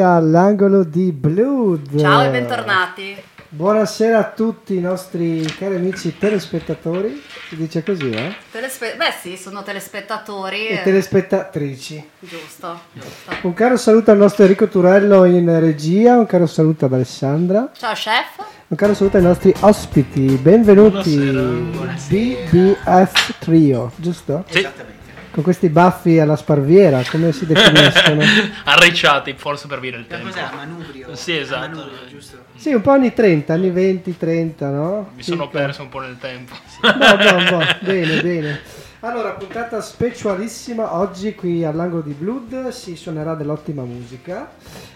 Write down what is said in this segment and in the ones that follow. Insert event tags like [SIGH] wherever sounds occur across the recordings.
all'angolo di Blood. Ciao e bentornati. Buonasera a tutti i nostri cari amici telespettatori. Si dice così, eh? Telespe- Beh sì, sono telespettatori. E telespettatrici. Giusto, giusto. Un caro saluto al nostro Enrico Turello in regia, un caro saluto ad Alessandra, Ciao chef. un caro saluto ai nostri ospiti. Benvenuti BBF Trio, giusto? Sì, Con questi baffi alla sparviera, come si definiscono? [LAUGHS] arricciati forse per via del tempo. cos'è? Manubrio? Sì, esatto. Manubrio, giusto? Sì, un po' anni 30, anni 20, 30, no? Mi sono Circa. perso un po' nel tempo. No, no, no, bene, bene. Allora, puntata specialissima oggi qui all'angolo di Blood si suonerà dell'ottima musica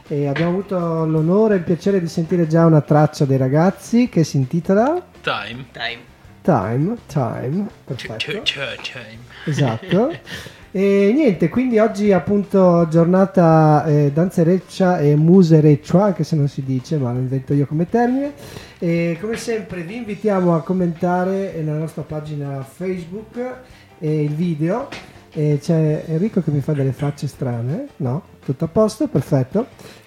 e abbiamo avuto l'onore e il piacere di sentire già una traccia dei ragazzi che si intitola Time. Dai. Time, Time, perfetto, time. esatto. E niente, quindi oggi appunto giornata eh, danzereccia e musereccia, anche se non si dice, ma lo invento io come termine. E come sempre vi invitiamo a commentare nella nostra pagina Facebook eh, il video. E c'è Enrico che mi fa delle facce strane, no? Tutto a posto, perfetto.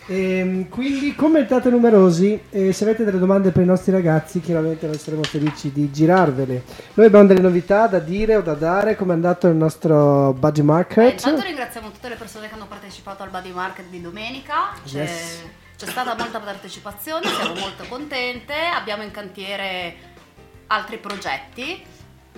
Ehm, quindi commentate numerosi e se avete delle domande per i nostri ragazzi chiaramente noi saremo felici di girarvele. Noi abbiamo delle novità da dire o da dare, come è andato il nostro Beh, market. intanto ringraziamo tutte le persone che hanno partecipato al Buddy Market di domenica. C'è, Yes. c'è stata molta partecipazione, siamo molto contente. Abbiamo in cantiere altri progetti.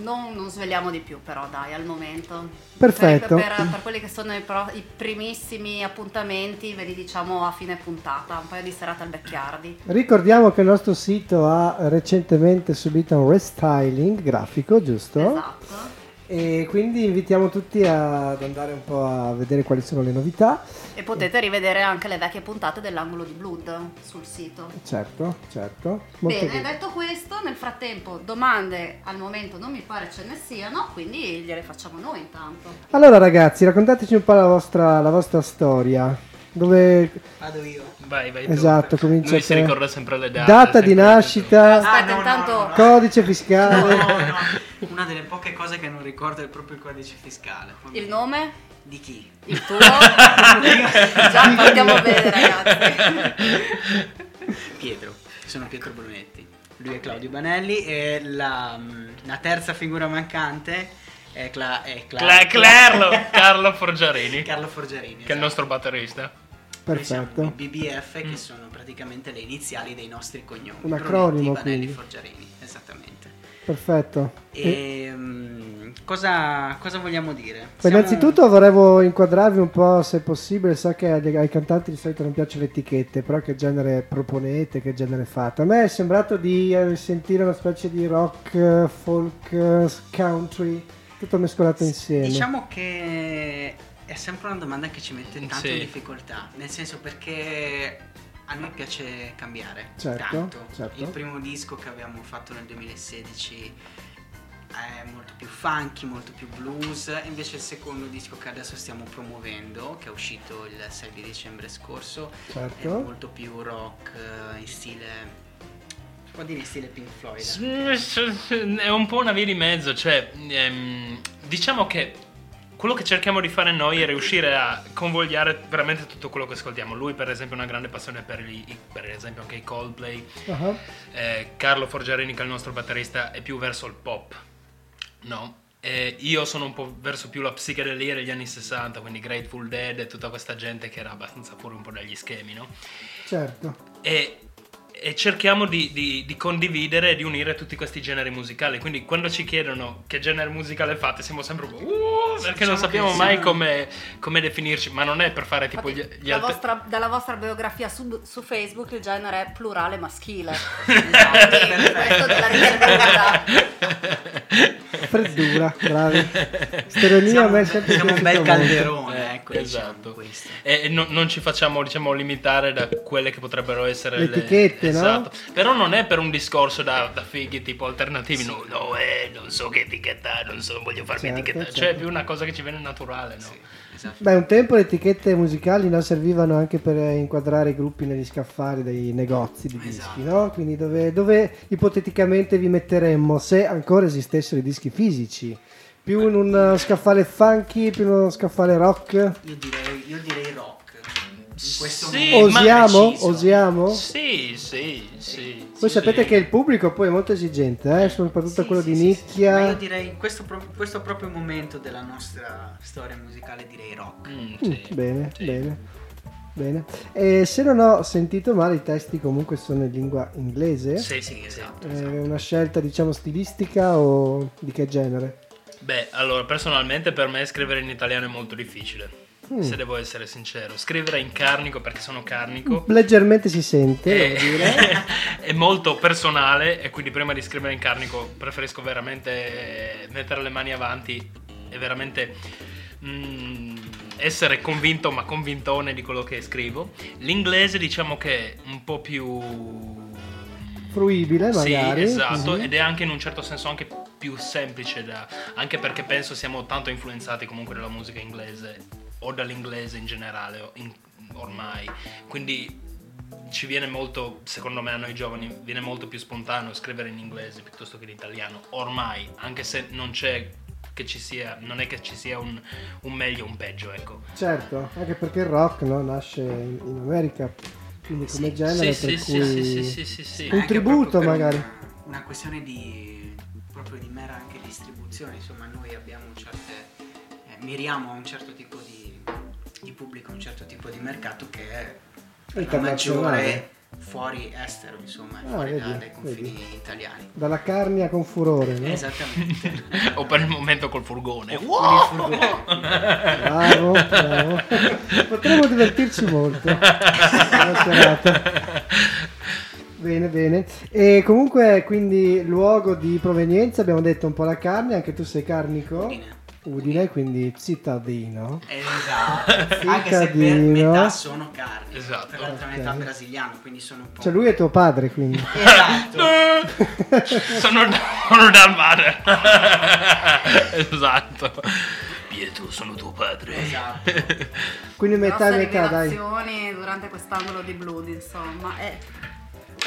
Non, non sveliamo di più però dai al momento. Perfetto. Per, per- quelli che sono i, pro- i primissimi appuntamenti ve li diciamo a fine puntata, un paio di serate al Becchiardi. Ricordiamo che il nostro sito ha recentemente subito un restyling grafico, giusto? Esatto. E quindi invitiamo tutti ad andare un po' a vedere quali sono le novità. E potete rivedere anche le vecchie puntate dell'angolo di Blood sul sito. Certo, certo. Molto Bene, bene. detto questo, nel frattempo domande al momento non mi pare ce ne siano, quindi gliele facciamo noi intanto. Allora ragazzi, raccontateci un po' la vostra, la vostra storia. Dove Vado io. Vai, vai tu. esatto, comincia Lui si ricorda sempre le date. Data di nascita, Aspetta, no, no, intanto- no, no. codice No, fiscale. no, no. Una delle poche cose che non ricordo è proprio il codice fiscale. Il nome? Di chi? Il tuo? Già partiamo bene ragazzi. Pietro. Sono Pietro Brunetti. Lui è Claudio Banelli e la, la terza figura mancante è, Cla- è Cla- Cla- Carlo, [LAUGHS] Carlo Forgiarini, Carlo Forgiarini. che è il nostro batterista. Noi siamo Perfetto. i BBF Mm. che sono praticamente le iniziali dei nostri cognomi. Un acronimo, Vanelli, quindi. Forgiarini, esattamente. Perfetto. E- E mm, cosa, cosa vogliamo dire? Siamo- innanzitutto volevo inquadrarvi un po' se possibile, so che ai, ai cantanti di solito non piacciono le etichette, però che genere proponete, che genere fate? A me è sembrato di eh, sentire una specie di rock, eh, folk, eh, country, tutto mescolato insieme. Diciamo che è sempre una domanda che ci mette tanto Sì. in difficoltà, nel senso perché a noi piace cambiare Certo, tanto. certo. Il primo disco che abbiamo fatto nel 2016 è molto più funky, molto più blues, invece il secondo disco che adesso stiamo promuovendo, che è uscito il 6 di dicembre scorso, è Certo. molto più rock eh, in stile dire in stile Pink Floyd. È un po' una via di mezzo, cioè ehm, diciamo che quello che cerchiamo di fare noi è riuscire a convogliare veramente tutto quello che ascoltiamo. Lui per esempio ha una grande passione per, i- i- per esempio anche i Coldplay, Ah, Eh, Carlo Forgiarini che è il nostro batterista è più verso il pop, no? E io sono un po' verso più la psichedelia degli anni 60, quindi Grateful Dead e tutta questa gente che era abbastanza fuori un po' dagli schemi, no? certo. e, e cerchiamo di, di- di condividere e di unire tutti questi generi musicali. Quindi quando ci chiedono che genere musicale fate, siamo sempre un po'. "Uh", perché Diciamo non sappiamo mai siamo- come, come definirci, ma non è per fare tipo gli, Infatti, gli la altri. vostra- dalla vostra biografia su, su Facebook il genere è plurale maschile. [LAUGHS] Esatto, questo della ricerca Freddura, bravi. Steronia a me è sempre siamo un bel calderone, ecco, esatto. diciamo questo. E e no- non ci facciamo diciamo limitare da quelle che potrebbero essere Le etichette, no? esatto. Però non è per un discorso da, da fighi tipo alternativi, no, no, eh, non so che etichetta, non so, voglio farmi Certo, etichettare. certo. Cioè è più una cosa che ci viene naturale, no? Sì, esatto. Beh, un tempo le etichette musicali non servivano anche per eh, inquadrare i gruppi negli scaffali dei negozi di dischi, Esatto. no? Quindi dove, dove ipoteticamente vi metteremmo se ancora esistessero i dischi fisici? Più in un eh, scaffale funky, più in uno scaffale rock? Io direi, io direi rock. In questo Sì, momento Osiamo? Osiamo? Sì, sì, sì. Voi sì, sapete sì. che il pubblico poi è molto esigente, eh? soprattutto Sì, quello sì, di sì, sì, sì. nicchia. Ma io direi in questo, pro- questo proprio momento della nostra storia musicale direi rock. Mm, Mm, bene, sì. bene. Bene. E se non ho sentito male, i testi comunque sono in lingua inglese? Sì, Sì, sì, esatto. È una scelta, diciamo, stilistica o di che genere? Beh, allora, personalmente per me scrivere in italiano è molto difficile. Mm. Se devo essere sincero. Scrivere in carnico, perché sono carnico, Leggermente si sente, è, dire. [LAUGHS] è molto personale e quindi prima di scrivere in carnico preferisco veramente eh, mettere le mani avanti e veramente mm, essere convinto, ma convintone di quello che scrivo. L'inglese diciamo che è un po' più... Fruibile, magari. Sì, esatto, Mhm. ed è anche in un certo senso anche più semplice da... anche perché penso siamo tanto influenzati comunque dalla musica inglese o dall'inglese in generale in- ormai, quindi ci viene molto, secondo me a noi giovani, viene molto più spontaneo scrivere in inglese piuttosto che in italiano, ormai, anche se non c'è che ci sia, non è che ci sia un, un meglio o un peggio, ecco. Certo, anche perché il rock no, nasce in, in America, quindi come Sì, genere sì, per sì, cui... sì, sì, sì, sì, sì. Un Ma anche tributo, proprio per magari. Una, una questione di proprio di mera anche distribuzione, insomma, noi abbiamo certe eh, miriamo a un certo tipo di, di pubblico, a un certo tipo di mercato che è maggiore fuori estero, insomma, Ah, fuori da- vedi, dai confini vedi. italiani. Dalla carnia con furore, no? Esattamente. [LAUGHS] o per il momento col furgone. Con il furgone. Bravo, bravo. Potremmo divertirci molto. Bene, bene. E comunque, quindi, luogo di provenienza, abbiamo detto un po' la carne, anche tu sei carnico. Udine. Udine, quindi cittadino. Esatto. Anche se per metà sono carni, Esatto. per l'altra Ok. metà brasiliano, quindi sono un po'. Cioè lui è tuo padre, quindi. Esatto. [LAUGHS] sono, sono dal mare. [LAUGHS] esatto. Pietro, sono tuo padre. Esatto. Quindi metà e metà, dai. durante quest'angolo di Blood, insomma. Eh,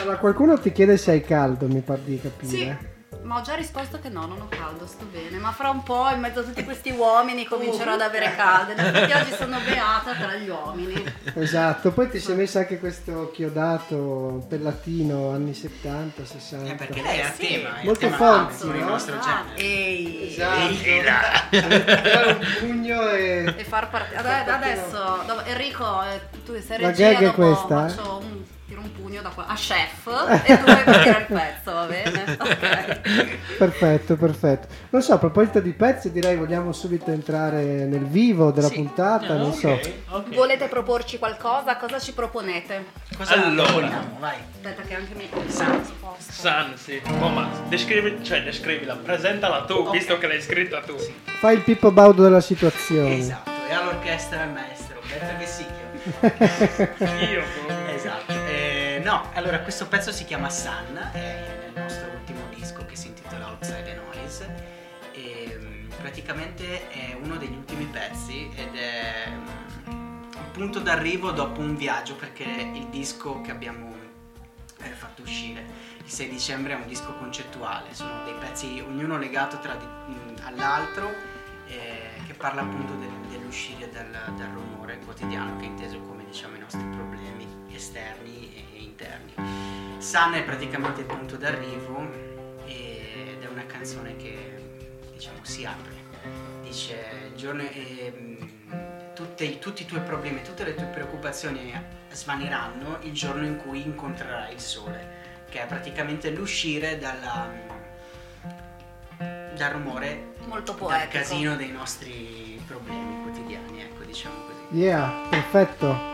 Allora, qualcuno ti chiede se hai caldo, mi pare di capire. Sì. Ma ho già risposto che no, non ho caldo, sto bene. Ma fra un po', in mezzo a tutti questi uomini, comincerò ad avere caldo. Infatti oggi sono beata tra gli uomini. Esatto, poi ti sei messo anche questo chiodato pellatino anni 70, 60. Eh, perché lei è a sì. tema. Molto tema forte, con il no? nostro Ah, ehi. Esatto. Ehi là. Un pugno e... E far partire. Ad- adesso, dopo- Enrico, eh, tu sei La regia, gag è dopo questa, eh? faccio un, tiro un pugno da qua a chef e tu vai a partire il pezzo, va bene? [LAUGHS] Ok. Perfetto, perfetto. Non so, a proposito di pezzi, direi vogliamo subito entrare nel vivo della Sì. puntata, non so. Ok, ok. Volete proporci qualcosa? Cosa ci proponete? Cosa Allora. vogliamo? Vai. Aspetta che anche mi San. sposto. San, sì. Oh, ma descrivi, cioè, descrivila, presentala tu, visto che l'hai scritta tu. Fai il Pippo Baudo della situazione. Esatto, e all'orchestra il maestro, [LAUGHS] Roberto Vessicchio. [LAUGHS] Io. No, allora questo pezzo si chiama Sun, è nel nostro ultimo disco che si intitola Outside the Noise. E, mm, praticamente è uno degli ultimi pezzi ed è mm, un punto d'arrivo dopo un viaggio perché il disco che abbiamo eh, fatto uscire il 6 dicembre è un disco concettuale, sono dei pezzi ognuno legato di- mm, all'altro eh, che parla appunto del- dell'uscire dal, dal rumore quotidiano che è inteso come diciamo i nostri problemi esterni interni. Sun è praticamente il punto d'arrivo ed è una canzone che diciamo si apre, dice il giorno ehm, tutte- tutti i tuoi problemi, tutte le tue preoccupazioni svaniranno il giorno in cui incontrerai il sole, che è praticamente l'uscire dalla, dal rumore Molto dal casino dei nostri problemi quotidiani, ecco, diciamo così. Yeah, perfetto.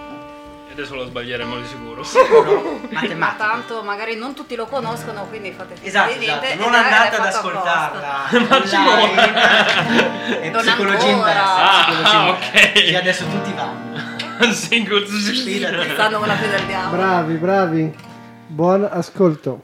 E adesso lo sbaglieremo di sicuro. Sicuro? [LAUGHS] Ma tanto magari non tutti lo conoscono, quindi fate finta Esatto, esatto. non andate ad ascoltarla Ma ci online. [LAUGHS] è Non psicologia inversa. Ah, ah, ok. Sì, adesso tutti vanno. Single. Stanno con la più del diavolo. Bravi, bravi. Buon ascolto.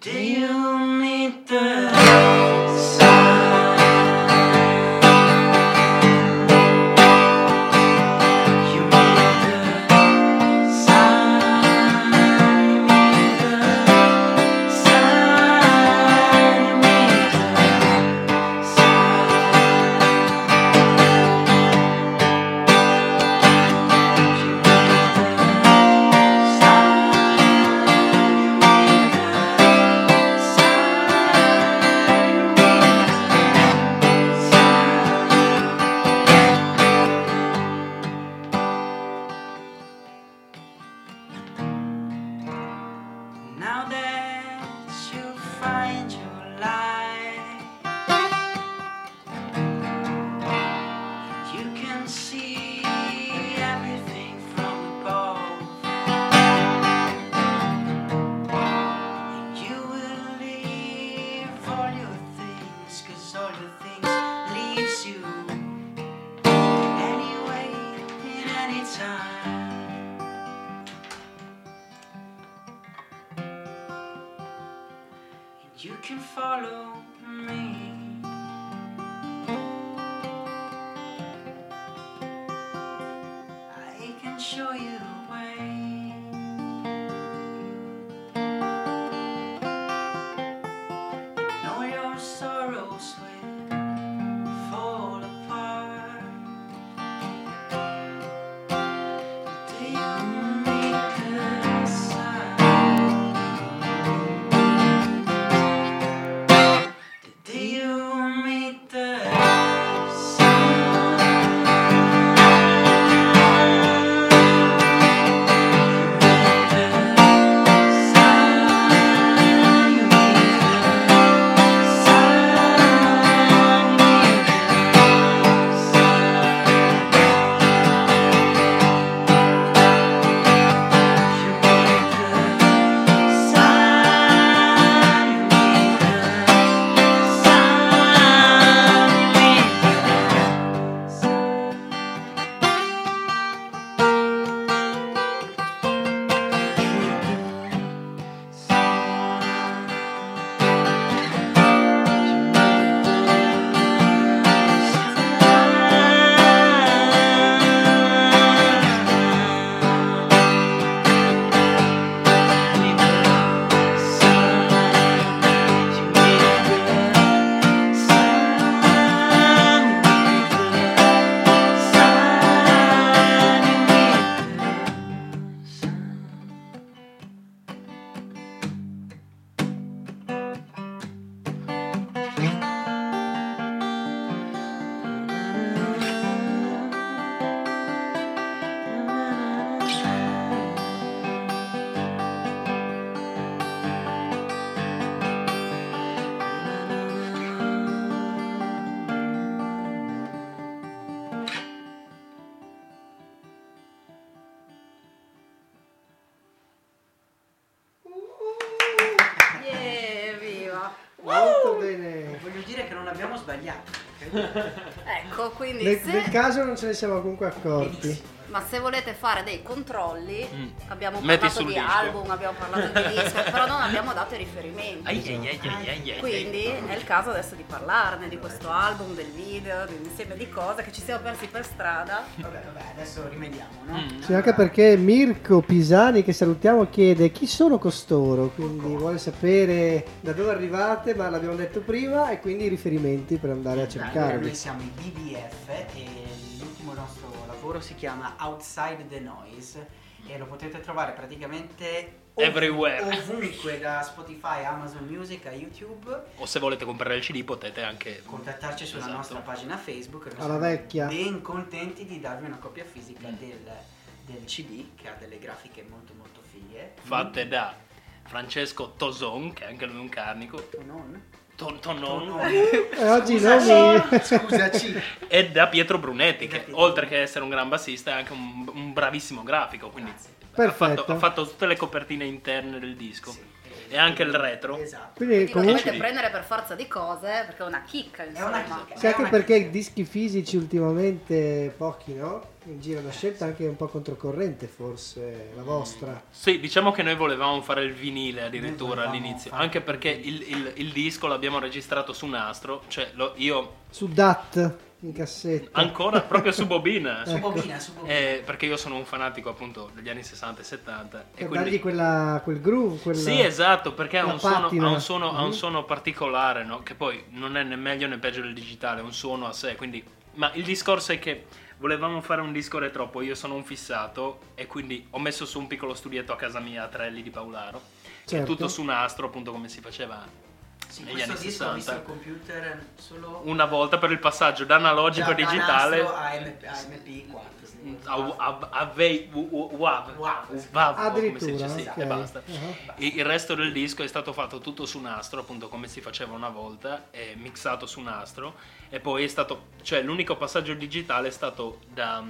The day you meet the house sbagliato. [LAUGHS] Ecco, quindi Nel, se... nel caso non ce ne siamo comunque accorti. Ma se volete fare dei controlli, Mm. abbiamo Metti parlato di disco. album, abbiamo parlato di [LAUGHS] disco, però non abbiamo dato i riferimenti. Ai, ai, ai, ai, ai, ai. Quindi è il caso adesso di parlarne di questo album, del video, di un insieme di cose che ci siamo persi per strada. Vabbè, vabbè, adesso rimediamo, no? Mm. Sì, anche perché Mirko Pisani, che salutiamo, chiede chi sono costoro, quindi vuole sapere da dove arrivate, ma l'abbiamo detto prima, e quindi i riferimenti per andare a Allora, cercarli. noi siamo i BBF e l'ultimo nostro lavoro si chiama Outside the Noise e lo potete trovare praticamente ov- Everywhere. ovunque da Spotify, Amazon Music a YouTube. O se volete comprare il CD potete anche... Contattarci sulla Esatto. nostra pagina Facebook. Alla vecchia. Ben contenti di darvi una copia fisica del, del CD che ha delle grafiche molto molto fighe. Fatte da Francesco Toson, che è anche lui un carnico. Tu non? Ton- Tonon. [LAUGHS] E oggi i Scusaci, nomi... Scusaci. E da Pietro Brunetti, che Pietro. oltre che essere un gran bassista è anche un, un bravissimo grafico. Quindi ha fatto, ha fatto tutte le copertine interne del disco. Sì. E anche il retro. Esatto. Quindi Quindi lo comunque... dovete prendere per forza di cose, perché è una chicca, È insomma. una chicca. Sì, anche perché chicca. dischi fisici ultimamente pochi, no? In giro una scelta anche un po' controcorrente forse, la vostra. Sì, diciamo che noi volevamo fare il vinile addirittura all'inizio, fare- anche perché il, il- il disco l'abbiamo registrato su nastro, cioè lo- io Su DAT in cassetta. ancora proprio su bobina, [LAUGHS] Su bobina, su bobina. eh, perché io sono un fanatico appunto degli anni 60 e 70 e per quindi... dargli quella, quel groove, quella... Sì, esatto, perché ha un, suono, ha un suono- ha un suono particolare, no? che poi non è né meglio né peggio del digitale, è un suono a sé. Quindi... Ma il discorso è che volevamo fare un disco retro, poi io sono un fissato e quindi ho messo su un piccolo studietto a casa mia a Trelli di è Certo. tutto su nastro, appunto come si faceva Sì, negli questo anni disco ho visto 60. il computer solo Una volta per il passaggio da analogico da- a da digitale a, MP, a MP4. a, a, a vei- u- u- WAV, WAV. WAV, o come si Addirittura, dice, sì, ok. e basta. Uh-huh. Il il resto del disco è stato fatto tutto su nastro, appunto come si faceva una volta, è mixato su nastro e poi è stato, cioè l'unico passaggio digitale è stato da,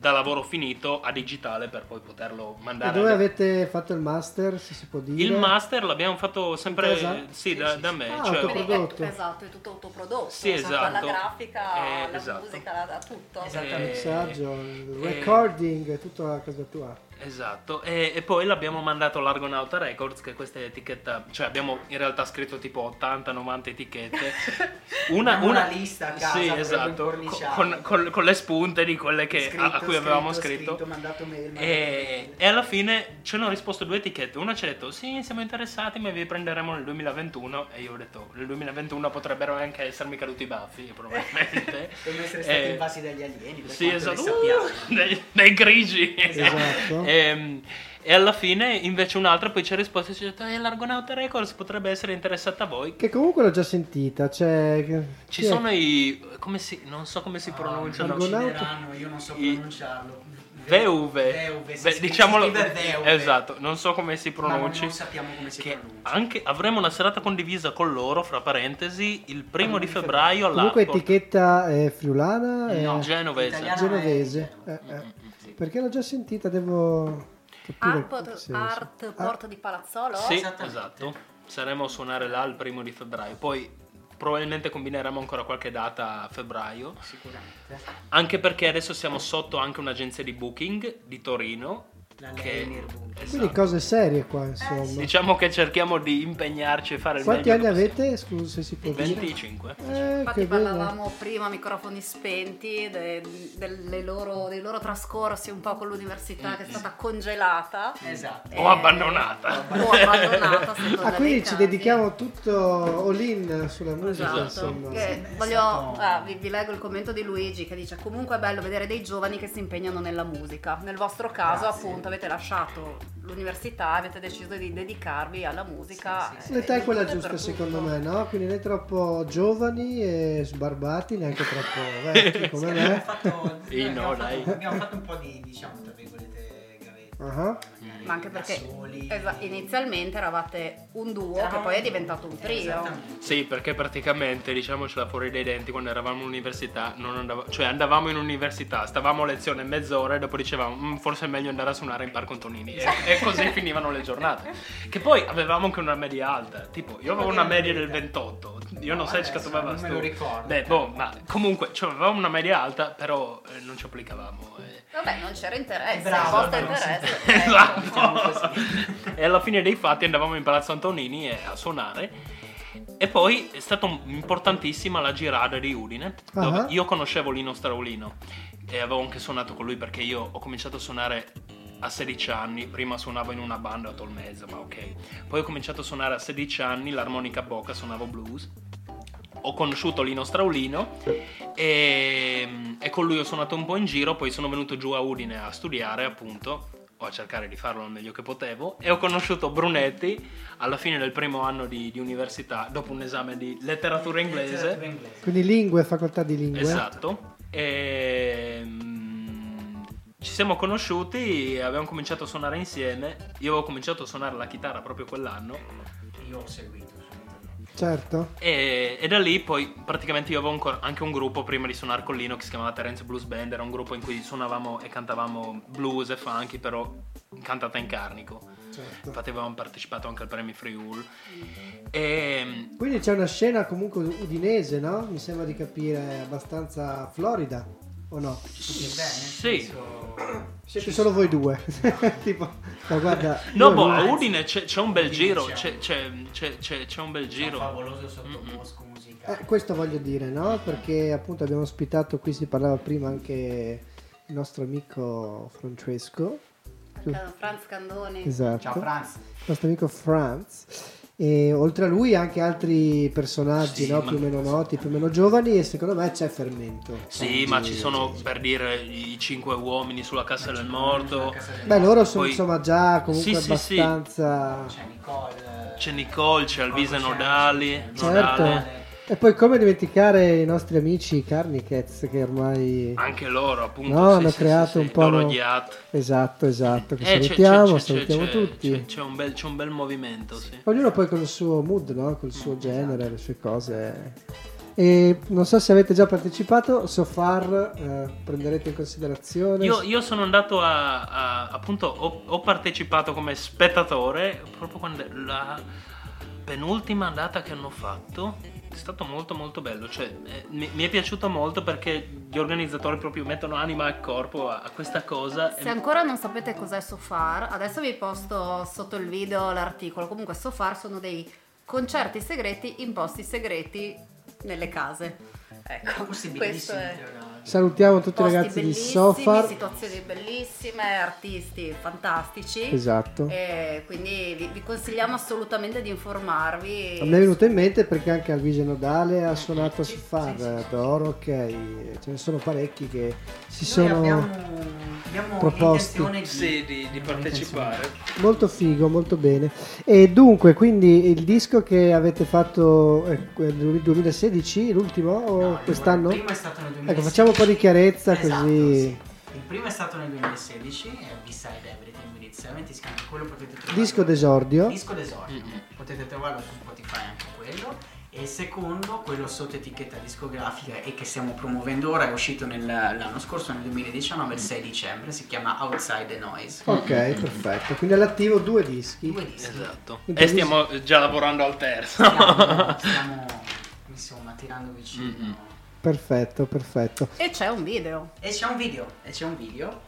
da lavoro finito a digitale per poi poterlo E mandare. dove alle- avete fatto il master, se si può dire? Il master l'abbiamo fatto sempre, In casa? sì, da, da me, Ah, cioè, autoprodotto. Esatto, è tutto autoprodotto. Sì, esatto. Dalla grafica, Eh, alla esatto. musica, da tutto. Esatto. Il Eh, mixaggio, il eh, recording, tutto a casa tua. Esatto, e, e poi l'abbiamo mandato all'Argonauta Records, che è questa etichetta, cioè abbiamo in realtà scritto tipo 80-90 etichette. [LAUGHS] Abbiamo una lista a casa, Sì, esatto, con, con- con le spunte di quelle che, a- a, Scritto, cui avevamo scritto, scritto. mandato mail, mandato E, mail. e alla fine ci hanno risposto due etichette. Una ci ha detto: Sì, siamo interessati, ma vi prenderemo nel 2021. E io ho detto: Nel 2021 potrebbero anche essermi caduti i baffi, probabilmente. [LAUGHS] Devono essere stati invasi dagli alieni, Sì, esatto. Uh, dei, dei grigi. Esatto. Ehm, e alla fine, invece, un'altra poi ci ha risposto: Ci ha detto: Eh, l'Argonauta Records potrebbe essere interessata a voi. Che comunque l'ho già sentita, cioè... Ci chi è? sono i. come si. non so come si Ah, pronunciano. uccideranno, io non so I- pronunciarlo. VV. VV, si Beh, diciamolo. VV. Esatto, non so come si Ma non- pronunci. non sappiamo come si che pronuncia. anche avremo una serata condivisa con loro, fra parentesi, il primo di febbraio Comunque etichetta è friulana? È No, Genovese. italiana genovese. è- Eh, eh. Perché l'ho già sentita, devo Art. Art Ah, Porto di Palazzolo? Sì, Esattamente. esatto. Saremo a suonare là il primo di febbraio. Poi probabilmente combineremo ancora qualche data a febbraio. Sicuramente. Anche perché adesso siamo sotto anche un'agenzia di booking di Torino. Che, esatto. Quindi cose serie qua, insomma. Diciamo che cerchiamo di impegnarci e fare il Quanti meglio anni che avete? Scusa se si può possiamo. dire. 25. Eh, Infatti che bello. parlavamo prima a microfoni spenti de- delle loro- dei loro trascorsi un po' con l'università che è stata congelata. Esatto. O abbandonata. O abbandonata, [LAUGHS] Ah, quindi ci dedichiamo tutto all-in sulla musica, Esatto. insomma. Che È voglio, stato- ah, vi, vi leggo il commento di Luigi che dice comunque è bello vedere dei giovani che si impegnano nella musica. Nel vostro caso Grazie. appunto avete lasciato l'università, avete deciso di dedicarvi alla musica. Sì, sì, eh, L'età è quella e giusta secondo me, no? Quindi né troppo giovani e sbarbati, neanche troppo vecchi come Abbiamo me. fatto, Sì, abbiamo no, fatto- dai. abbiamo fatto un po' di, diciamo, tra virgolette, magari Ma anche perché esa- inizialmente eravate un duo che poi è diventato un trio. Sì, perché praticamente, diciamocela fuori dai denti, quando eravamo all'università, non andava- cioè andavamo in università, stavamo a lezione mezz'ora e dopo dicevamo "Mm, forse è meglio andare a suonare in Parco Antonini e, e così [LAUGHS] finivano le giornate. Che poi avevamo anche una media alta, tipo io avevo una media del 28, io non No, sai adesso che doveva non me lo ricordo. Beh, boh, ma comunque cioè, avevamo una media alta, però eh, non ci applicavamo. eh. Vabbè, non c'era interesse, Bravo, bravo, interesse. sì. ecco. Esatto. e alla fine dei fatti andavamo in Palazzo Antonini e- a suonare. E poi è stata importantissima la girada di Udine, dove Ah. io conoscevo Lino Straulino e avevo anche suonato con lui perché io ho cominciato a suonare a 16 anni, prima suonavo in una banda a Tolmezzo, ma ok. Poi ho cominciato a suonare a 16 anni l'armonica a bocca, suonavo blues. Ho conosciuto Lino Straulino e, e con lui ho suonato un po' in giro, poi sono venuto giù a Udine a studiare appunto o a cercare di farlo al meglio che potevo e ho conosciuto Brunetti alla fine del primo anno di, di università dopo un esame di letteratura inglese Letteratura inglese. Quindi lingue, facoltà di lingue. esatto e mm, ci siamo conosciuti e abbiamo cominciato a suonare insieme io avevo cominciato a suonare la chitarra proprio quell'anno Io ho seguito. Certo. e, e da lì poi praticamente io avevo ancora- anche un gruppo prima di suonare con Lino che si chiamava Terence Blues Band era un gruppo in cui suonavamo e cantavamo blues e funky però cantata in carnico certo. infatti avevamo partecipato anche al Premi Friul e Quindi c'è una scena comunque udinese, no? Mi sembra di capire abbastanza florida, o no? Sì, beh, Sì. Siete solo voi due. [LAUGHS] tipo, no, guarda. No, boh, a Udine c'è, c'è un bel Udine giro, c'è. c'è, c'è, c'è, c'è- c'è un bel C'è un giro. favoloso sottobosco musicale. Eh, questo voglio dire, no? Perché appunto abbiamo ospitato, qui si parlava prima anche il nostro amico Francesco. Franz Candoni. Esatto. Ciao Franz. il nostro amico Franz. E oltre a lui anche altri personaggi Sì, no? più o meno noti, più o meno giovani e secondo me c'è fermento. Sì, ma ci sono per dire i cinque uomini sulla cassa del morto. Beh, loro sono Poi- insomma già comunque Sì, sì, sì. abbastanza... C'è Nicole. C'è Nicole, c'è Alvise Nodali. Certo. Nodale. E poi come dimenticare i nostri amici Carnicats che ormai... Anche loro, appunto. No, sì, hanno sì, creato sì, un po'... Loro no-. Esatto, esatto, che Eh, salutiamo, c'è- c'è- salutiamo c'è- tutti. C'è, un bel, c'è un bel movimento, sì. Ognuno poi con il suo mood, no? Col suo genere, le sue cose. E non so se avete già partecipato, so far, eh, prenderete in considerazione. Io, io sono andato a, a- appunto, ho, ho partecipato come spettatore proprio quando la penultima data che hanno fatto È stato molto molto bello, cioè eh, mi, mi è piaciuto molto perché gli organizzatori proprio mettono anima e corpo a, a questa cosa. Se e- ancora non sapete cos'è Sofar, adesso vi posto sotto il video l'articolo. Comunque Sofar sono dei concerti segreti in posti segreti nelle case. Ecco, questo bellissimi, è. Salutiamo tutti i ragazzi di Sofar. situazioni bellissime, artisti fantastici. Esatto. E quindi vi, vi consigliamo assolutamente di informarvi. A me è venuto in mente perché anche Alvise Nodale ha suonato a Sofar, d'oro, ok, ce ne sono parecchi che si Noi sono abbiamo, abbiamo proposti. di, Sì, di, di partecipare. molto figo, molto bene. E dunque, quindi il disco che avete fatto è quel 2016, l'ultimo o No, quest'anno? Il primo è stato nel 2016. Ecco, facciamo un po' di chiarezza Esatto, così. sì. Il primo è stato nel 2016, è Beside Everything with It 70, si chiama quello potete trovarlo. Disco d'esordio. Disco d'esordio. Potete trovarlo su Spotify anche quello. E il secondo, quello sotto etichetta discografica e che stiamo promuovendo ora, è uscito nel- l'anno scorso, nel 2019, il 6 dicembre, si chiama Outside the Noise. Ok, perfetto. Quindi all'attivo due dischi. Due dischi. Esatto. Quindi E stiamo già lavorando al terzo. Stiamo, stiamo, insomma, tirando vicino. Mm-mm. Perfetto, perfetto. E c'è un video. E c'è un video, e c'è un video,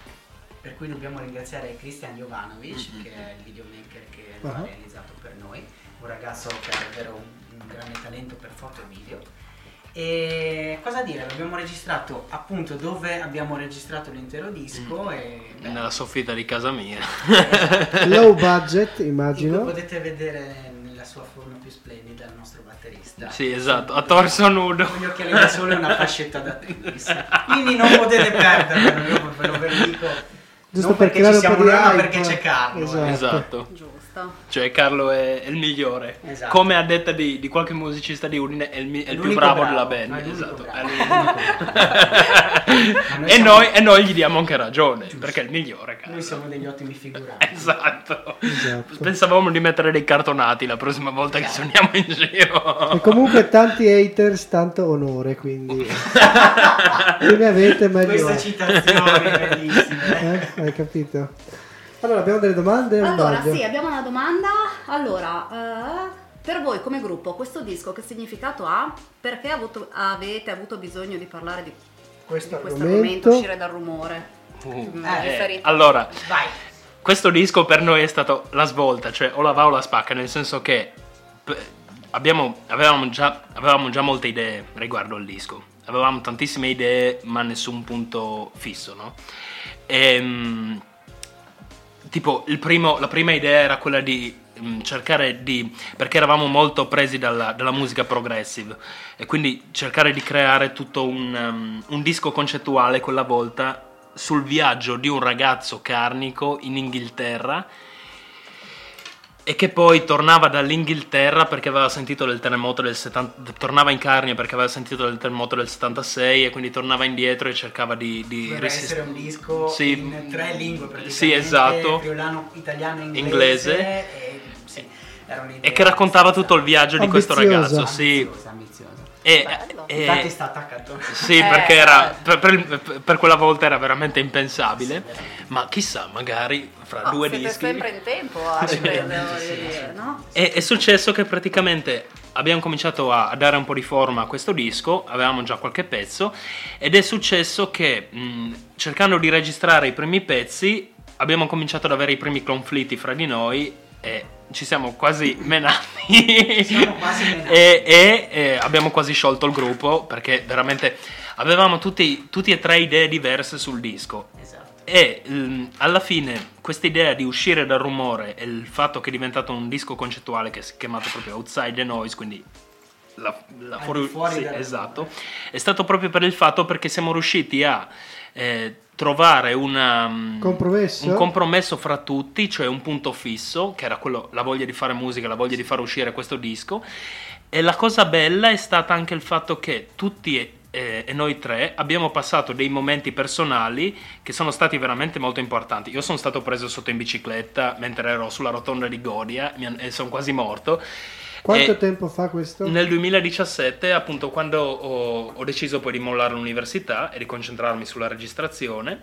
per cui dobbiamo ringraziare Christian Jovanovic, che è il videomaker che lo Ah. ha realizzato per noi, un ragazzo che ha davvero un, un grande talento per foto e video. E cosa dire, l'abbiamo registrato appunto dove abbiamo registrato l'intero disco e beh, Nella soffitta di casa mia. esatto. Low budget, immagino. potete vedere splendida il nostro batterista. Sì, esatto, a torso nudo. Con gli occhiali da sole e una fascetta da tennis. Quindi non potete perderlo, io ve lo ve lo dico. Giusto non per perché creare ci siamo noi, ma perché c'è Carlo. eh. Esatto. Esatto. Giusto. Cioè Carlo è, è il migliore. Esatto. Come a detta di, di qualche musicista di Udine, è il, mi- è il più bravo, bravo, della band. è Esatto. è è noi e, siamo- noi, e noi gli diamo anche ragione, perché è il migliore. Carlo. Noi siamo degli ottimi figuranti. Esatto. Esatto. Pensavamo di mettere dei cartonati la prossima volta che suoniamo in giro. E comunque tanti haters, tanto onore, quindi [LAUGHS] ne avete meglio Queste è. citazioni bellissime. Eh? Hai capito? Allora, abbiamo delle domande? Allora, sbaglio? sì, abbiamo una domanda. Allora, eh, per voi come gruppo, questo disco che significato ha? Perché avuto- avete avuto bisogno di parlare di, Questo di questo argomento. argomento, uscire dal rumore? Uh, Mm, eh, allora, Vai. questo disco per noi è stato la svolta, cioè o la va o la spacca, nel senso che abbiamo- avevamo, già, avevamo già molte idee riguardo al disco. Avevamo tantissime idee, ma nessun punto fisso, no? Ehm, tipo, primo- la prima idea era quella di mm, cercare di perché eravamo molto presi dalla, dalla musica progressive e quindi cercare di creare tutto un, um, un disco concettuale quella volta sul viaggio di un ragazzo carnico in Inghilterra e che poi tornava dall'Inghilterra perché aveva sentito del terremoto del 70 tornava in Carnia perché aveva sentito del terremoto del 76 e quindi tornava indietro e cercava di, di essere un disco Sì. in tre lingue praticamente. Sì, esatto. Friulano, italiano e inglese. Inglese. E, sì, era e che raccontava tutto il viaggio di questo ragazzo sì ambiziosa, ambiziosa. e, e- Infatti sta attaccato. Sì, Eh, perché era, eh. per, per- per quella volta era veramente impensabile, ma chissà, magari fra No, due siete dischi. sempre in tempo a riprendere, sì, sì. no? E è successo che praticamente abbiamo cominciato a, dare un po' di forma a questo disco, avevamo già qualche pezzo, ed è successo che mh, cercando di registrare i primi pezzi abbiamo cominciato ad avere i primi conflitti fra di noi e ci siamo quasi [LAUGHS] menati. Siamo quasi menati. e, e, eh, abbiamo quasi sciolto il gruppo perché veramente avevamo tutti, tutti e tre idee diverse sul disco. Esatto. E mm, alla fine questa idea di uscire dal rumore e il fatto che è diventato un disco concettuale che si è chiamato proprio Outside the Noise, quindi la, la fuori, fuori sì, esatto, è stato proprio per il fatto perché siamo riusciti a eh, trovare una, mm, Compromesso? un compromesso fra tutti, cioè un punto fisso, che era quello, la voglia di fare musica, la voglia di far uscire questo disco. E la cosa bella è stata anche il fatto che tutti e, e- e noi tre abbiamo passato dei momenti personali che sono stati veramente molto importanti. Io sono stato preso sotto in bicicletta mentre ero sulla rotonda di han- e sono quasi morto. Quanto E tempo fa questo? Nel 2017, appunto, quando ho, ho deciso poi di mollare l'università e di concentrarmi sulla registrazione,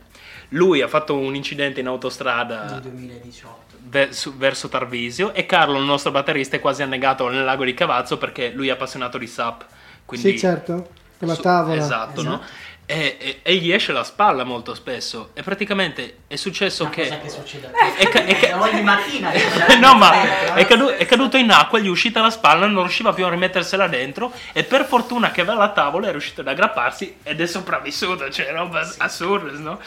lui ha fatto un incidente in autostrada Nel 2018. ve- su- verso Tarvisio e Carlo, il nostro batterista, è quasi annegato nel lago di Cavazzo perché lui è appassionato di SAP. Quindi Sì, certo, con la su- tavola. Esatto, no? Esatto. E, e- e gli esce la spalla molto spesso. E praticamente è successo Una che. cosa che succede a è, tutti. ca- è ca- ogni mattina. [LAUGHS] no, ma Eh, è, cadu- è caduto in acqua, gli è uscita la spalla, non riusciva più a rimettersela dentro. E per fortuna che aveva la tavola è riuscito ad aggrapparsi ed è sopravvissuto. Cioè, roba assurda, no?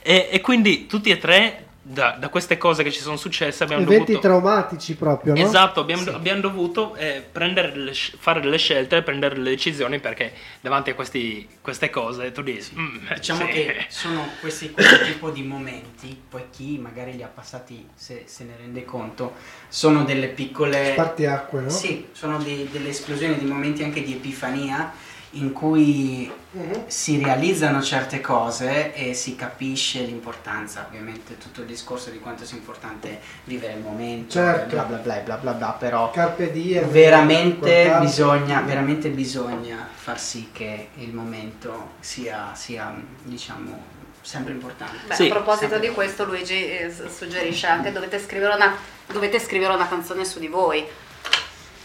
E, e quindi tutti e tre, da, da queste cose che ci sono successe, abbiamo Eventi dovuto. traumatici proprio, no? Esatto, abbiamo, abbiamo dovuto eh, prendere delle fare delle scelte, prendere delle decisioni perché davanti a questi- queste cose tu dici... "Mm, Diciamo sì." che sono questi, questo tipo di momenti, poi chi magari li ha passati se, se ne rende conto, sono delle piccole... Spartiacque, no? Sì, sono dei- delle esplosioni, di momenti anche di epifania in cui Mhm. si realizzano certe cose e si capisce l'importanza, ovviamente tutto il discorso di quanto sia importante vivere il momento, Certo. bla bla bla e bla bla bla, però Carpe diem. veramente bisogna, veramente bisogna far sì che il momento sia, sia diciamo, sempre importante. Beh, Sì. a proposito di questo, Luigi eh, suggerisce anche dovete scrivere una, dovete scrivere una canzone su di voi.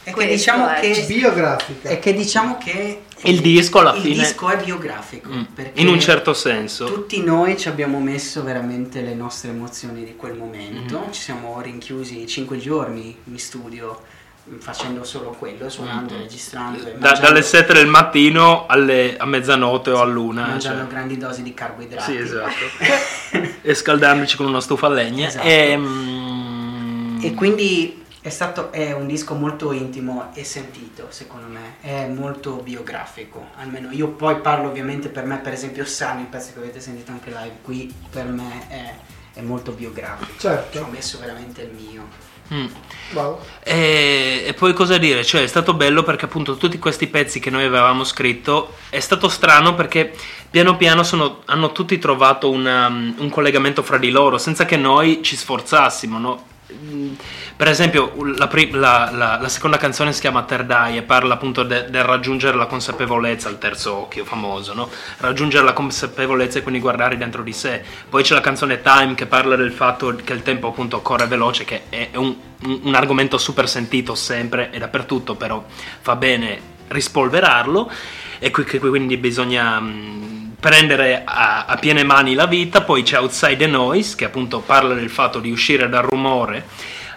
E che Questo diciamo è- che, Biografica. e che diciamo che Il disco alla il fine- disco è biografico Mm, perché in un certo senso. tutti noi ci abbiamo messo veramente le nostre emozioni di quel momento, Mm-hmm. ci siamo rinchiusi cinque giorni in studio mm, facendo solo quello, suonando, Mm-hmm. registrando e Da- mangiando- dalle 7 del mattino alle, a mezzanotte o a luna. mangiando cioè. grandi dosi di carboidrati. Sì, esatto. [LAUGHS] e scaldandoci con una stufa a legna. Esatto. E, mm, E quindi è stato è un disco molto intimo e sentito, secondo me, è molto biografico, almeno io poi parlo ovviamente per me, per esempio Sani, il pezzo che avete sentito anche live qui, per me è, è molto biografico, Certo. ci ho messo veramente il mio. mm. Wow. E, e poi cosa dire? Cioè, è stato bello perché appunto tutti questi pezzi che noi avevamo scritto è stato strano perché piano piano sono- hanno tutti trovato una- un collegamento fra di loro senza che noi ci sforzassimo, no? Mm, Per esempio, la, pri- la- la- la seconda canzone si chiama Terdai e parla appunto de- del raggiungere la consapevolezza, il terzo occhio famoso, no? Raggiungere la consapevolezza e quindi guardare dentro di sé. Poi c'è la canzone Time che parla del fatto che il tempo appunto corre veloce, che è un, un- un argomento super sentito sempre e dappertutto, però fa bene rispolverarlo e quindi bisogna mh, prendere a, a piene mani la vita. Poi c'è Outside the Noise che appunto parla del fatto di uscire dal rumore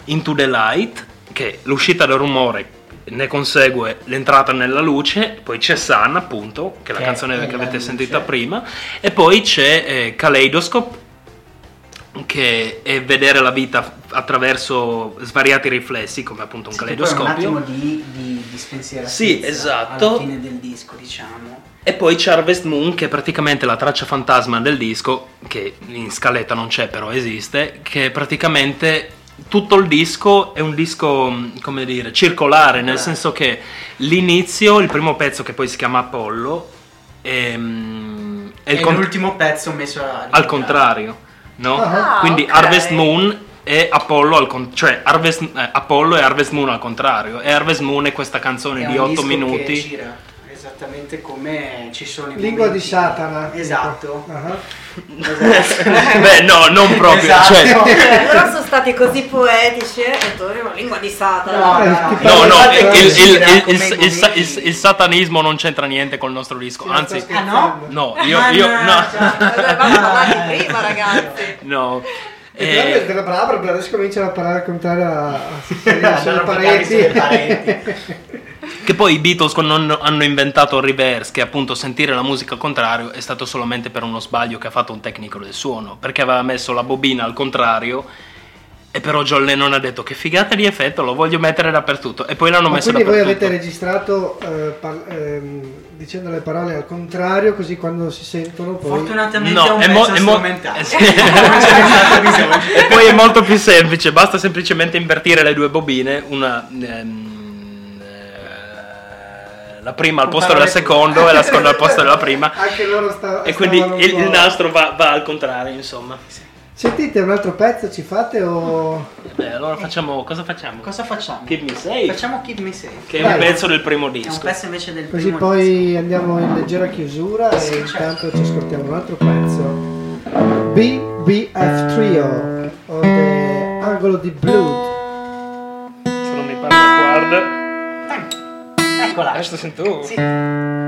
into the light, che l'uscita dal rumore ne consegue l'entrata nella luce, poi c'è Sun appunto, che è la Che canzone è che avete luce. sentita prima, e poi c'è eh, Kaleidoscope che è vedere la vita attraverso svariati riflessi come appunto un Sì, è un caleidoscopio attimo di, di, di Sì, esatto. alla fine del disco, diciamo. E poi c'è Harvest Moon, che è praticamente la traccia fantasma del disco, che in scaletta non c'è, però esiste, che è praticamente tutto il disco è un disco, mh, come dire, circolare, nel senso che l'inizio, il primo pezzo che poi si chiama Apollo, è, mh, è e con- l'ultimo pezzo messo al contrario, no? Ah, Quindi ok. Harvest Moon e Apollo al con- cioè Harvest, eh, Apollo e Harvest Moon al contrario. E Harvest Moon è questa canzone È di un 8 disco minuti. Esattamente come ci sono i Lingua di momenti- Satana. Esatto. Ah. Esatto. Beh, no, non proprio. Esatto. Cioè, Cioè, loro sono stati così poetici e una lingua di Satana. No, no, Eh, No, il, che il- gira il- come il- i il- il- momenti. il satanismo non c'entra niente col nostro disco, anzi, Sto Ah, no? no, io, io no, parlato prima, ragazzi. no. E Eh, però della brava, però adesso cominciano a parlare al contrario a, a, A sulle pareti. Che poi i Beatles quando hanno- hanno inventato il reverse, che appunto sentire la musica al contrario, è stato solamente per uno sbaglio che ha fatto un tecnico del suono, perché aveva messo la bobina al contrario e però John Lennon ha detto che figata di effetto, lo voglio mettere dappertutto e poi l'hanno Ma messo quindi voi dappertutto. avete registrato eh, par- ehm, dicendo le parole al contrario, così quando si sentono poi... Fortunatamente No, è un è mo- è mo- strumentale. eh, sì. [LAUGHS] e poi è molto più semplice, basta semplicemente invertire le due bobine, una ehm, eh, la prima al posto della seconda e la seconda al posto della prima. [LAUGHS] Anche loro sta- E quindi il, il nastro va, va al contrario, insomma. Sentite un altro pezzo, ci fate o... Beh, allora facciamo. Cosa facciamo? Cosa facciamo? Keep Me Safe. Facciamo Keep Me Safe. Che è Dai. un pezzo del primo È un disco. pezzo invece del Così primo poi andiamo in leggera chiusura e Sì, intanto ci ascoltiamo un altro pezzo. BBF Trio o The Angolo di Blood. Se non mi parla, guarda. Disco. Eccola. Adesso sento tu. Sì.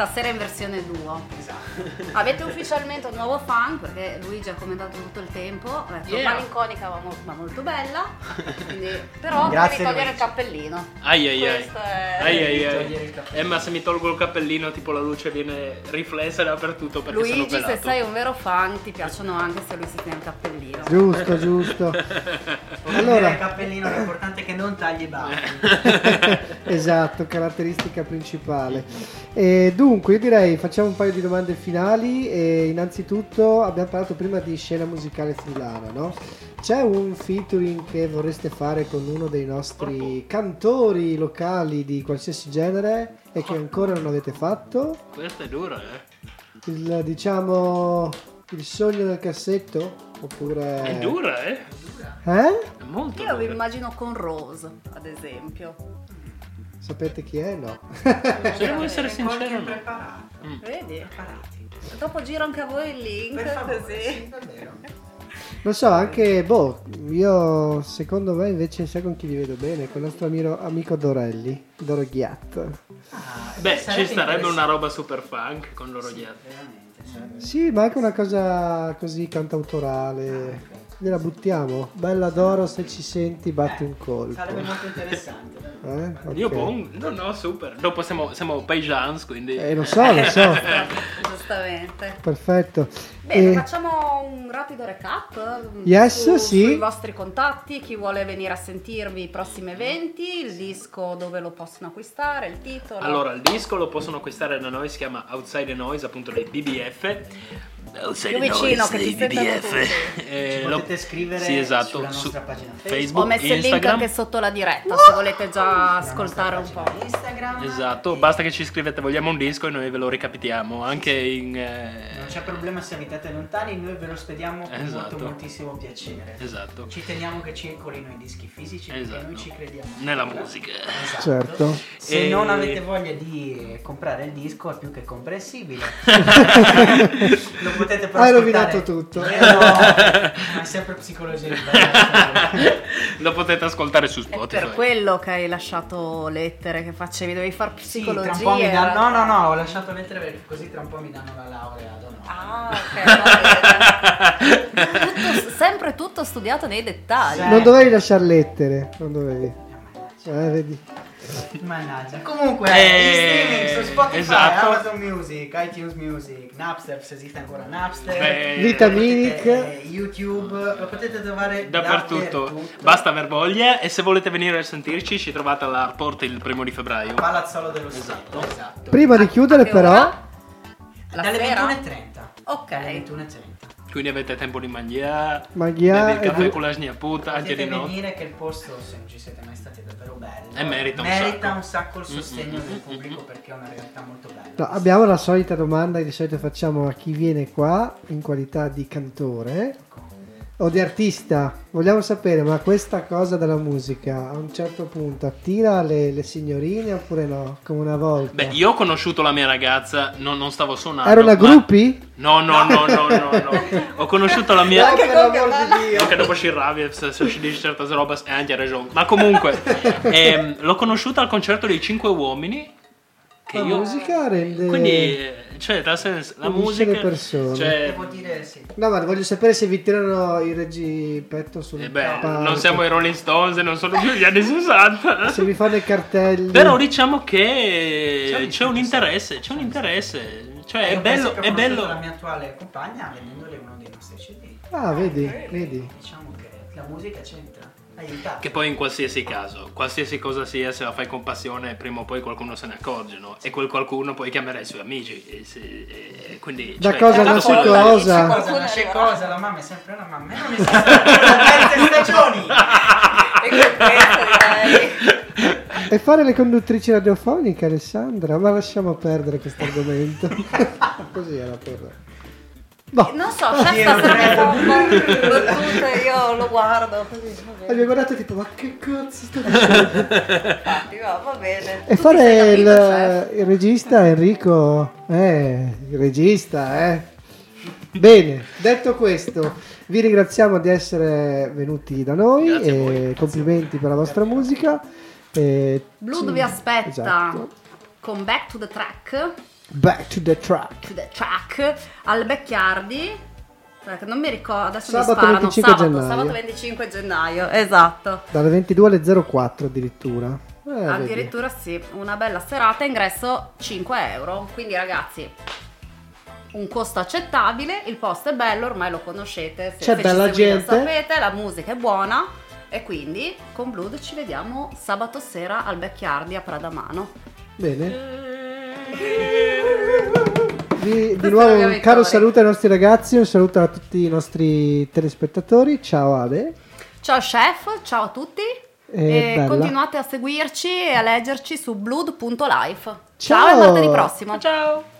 Stasera in versione duo. Avete ufficialmente un nuovo fan perché Luigi ha commentato tutto il tempo. Ha detto Yeah. malinconica ma, mo- ma molto bella. Quindi, però Grazie, devi togliere Luigi. il cappellino. Ai ai ai. Questo è- Ai ai ai. Eh, ma se mi tolgo il cappellino, tipo la luce viene riflessa dappertutto perché sono Luigi, pelato. se sei un vero fan, ti piacciono anche se lui si tiene il cappellino. Giusto, giusto. [LAUGHS] Allora, Allora, il cappellino l'importante è che non tagli i baffi. [LAUGHS] esatto, caratteristica principale. E dunque, io direi facciamo un paio di domande finali. E innanzitutto abbiamo parlato prima di scena musicale friulana, no? C'è un featuring che vorreste fare con uno dei nostri cantori locali di qualsiasi genere e che ancora non avete fatto? Questa è dura, eh. Il, diciamo, il sogno del cassetto? Oppure... È dura, eh. Eh? È molto Io vi dura. immagino con Rose, ad esempio. Sapete chi è? No. Se devo essere sincero, preparato. Vedi? Preparati. Dopo giro anche a voi il link. Per favore, così. sì. Lo so, anche, boh, io secondo me invece sai con chi vi vedo bene? Con il nostro amico, amico Dorelli, Doroghiat. Ah, Beh, sarebbe ci starebbe una roba super funk con loro dietro. Veramente, sarebbe- Sì, ma anche una cosa così cantautorale. Gliela buttiamo. Bella Doro, se ci senti, batti un colpo. Sarebbe molto interessante. Eh? Ok. Io pong? No, no, super. Dopo siamo, siamo paesans, quindi... Eh, lo so, lo so. [LAUGHS] Giustamente. Perfetto. Bene, E- facciamo un rapido recap mm, Yes, sì. sui vostri contatti, chi vuole venire a sentirvi i prossimi eventi, il disco dove lo possono acquistare, il titolo. Allora, il disco lo possono acquistare da noi, si chiama Outside the Noise, appunto dei BBF. Outside Più vicino, che ti tutti. Eh, Ci lo- potete scrivere sì, esatto, sulla su nostra pagina Ho Facebook, messo il link anche sotto la diretta se volete già ascoltare un po'. Instagram. Esatto, basta che ci scrivete vogliamo un disco e noi ve lo ricapitiamo anche in... eh, Non c'è problema se abitate lontani, noi ve lo spediamo con Esatto. molto moltissimo piacere. Esatto, Ci teniamo che circolino i dischi fisici perché Esatto. noi ci crediamo. nella musica. Esatto. Certo. Se E- non avete voglia di comprare il disco è più che comprensibile. [LAUGHS] lo potete però Hai rovinato tutto. Eh no, ma è sempre psicologia. Lo potete ascoltare su È Spotify. per quello che hai lasciato lettere che facevi, dovevi far Sì, tra un psicologia. po' mi in danno... No, no, no, ho lasciato lettere perché così tra un po' mi danno la laurea. Ah, ok. Tutto- sempre tutto studiato nei dettagli. Sì. Non dovevi lasciare lettere, non dovevi. Eh, vedi. Mannaggia. Comunque, Eh, in streaming su Spotify, esatto. Amazon Music, iTunes Music, Napster, se esiste ancora Napster. Beh, Vitaminic. potete- YouTube, lo potete trovare Dappertutto. Basta aver voglia e se volete venire a sentirci ci trovate all'Arport il primo di febbraio. Palazzolo dello Stato. Esatto. Prima di chiudere A che però... La Dalle sera? 21.30. Ok. Dalle 21.30. Quindi avete tempo di mangiare, Mangiare il caffè e- con la puta anche di notte. venire che il posto, se non ci siete mai stati, è davvero bello. E merita un Merita sacco. un sacco il Mm, sostegno mm, del mm, pubblico perché è una realtà molto bella. No, abbiamo la solita domanda che di solito facciamo a chi viene qua in qualità di cantore o di artista. Vogliamo sapere, ma questa cosa della musica a un certo punto attira le, le signorine oppure no? Come una volta. Beh, io ho conosciuto la mia ragazza, non, non stavo suonando. Era una ma- gruppi? No, no, no, no, no, no. [LAUGHS] Ho conosciuto la mia... [LAUGHS] per l'amor di Dio. Anche dopo si arrabbia se, se ci dice certe robe e anche ha ragione. Ma comunque, [LAUGHS] ehm, l'ho conosciuta al concerto dei Cinque Uomini. Che La io... musica rende... Quindi, eh, cioè, nel senso, la musica... le persone. Cioè, Devo dire sì. No, ma voglio sapere se vi tirano i reggi petto sul eh beh, palco. non siamo i Rolling Stones non sono più gli anni 60. [LAUGHS] Se vi fanno i cartelli. Però diciamo che c'è un interesse, c'è un interesse. Cioè, Io è bello, è bello. la mia attuale compagna vendendole uno dei nostri CD. Ah, vedi, vedi. Diciamo che la musica c'entra, aiuta. Che poi in qualsiasi caso, qualsiasi cosa sia, se la fai con passione, prima o poi qualcuno se ne accorge, no? E quel qualcuno poi chiamerà i suoi amici. E se- e quindi, Da cioè, cosa nasce cosa? cosa nasce cosa, la mamma è sempre una mamma. E non terze [LAUGHS] stagioni. E. E fare le conduttrici radiofoniche, Alessandra? Ma lasciamo perdere questo argomento. [LAUGHS] Così era per... Boh, Non so, c'è Io stasera credo. bomba, battute, io lo guardo così. abbiamo guardato tipo, ma che cazzo sta dicendo? [LAUGHS] Infatti, va, va bene. E Tu fare sei il, capito, chef? il regista Enrico, eh, il regista, eh. Bene, detto questo, vi ringraziamo di essere venuti da noi Grazie e voi. complimenti per la vostra musica. E Blood ci- vi aspetta Esatto. con Back to the Track Back to the track. to the track al Becchiardi. Non mi ricordo, adesso Sabato mi sparano. 25 sabato, gennaio. sabato 25 gennaio, esatto. Dalle 22 alle 04 addirittura. Eh, vedi. Addirittura sì, una bella serata, ingresso 5 euro. Quindi ragazzi, un costo accettabile, il posto è bello, ormai lo conoscete. Se C'è bella seguite lo gente. sapete, la musica è buona. E quindi con Blood ci vediamo sabato sera al Becchiardi a Pradamano. Bene. [LAUGHS] Di, di nuovo un caro saluto ai nostri ragazzi, un saluto a tutti i nostri telespettatori. Ciao Ale. Ciao chef, ciao a tutti. E E continuate a seguirci e a leggerci su blood.life. Ciao. Ciao e martedì prossimo. Ciao!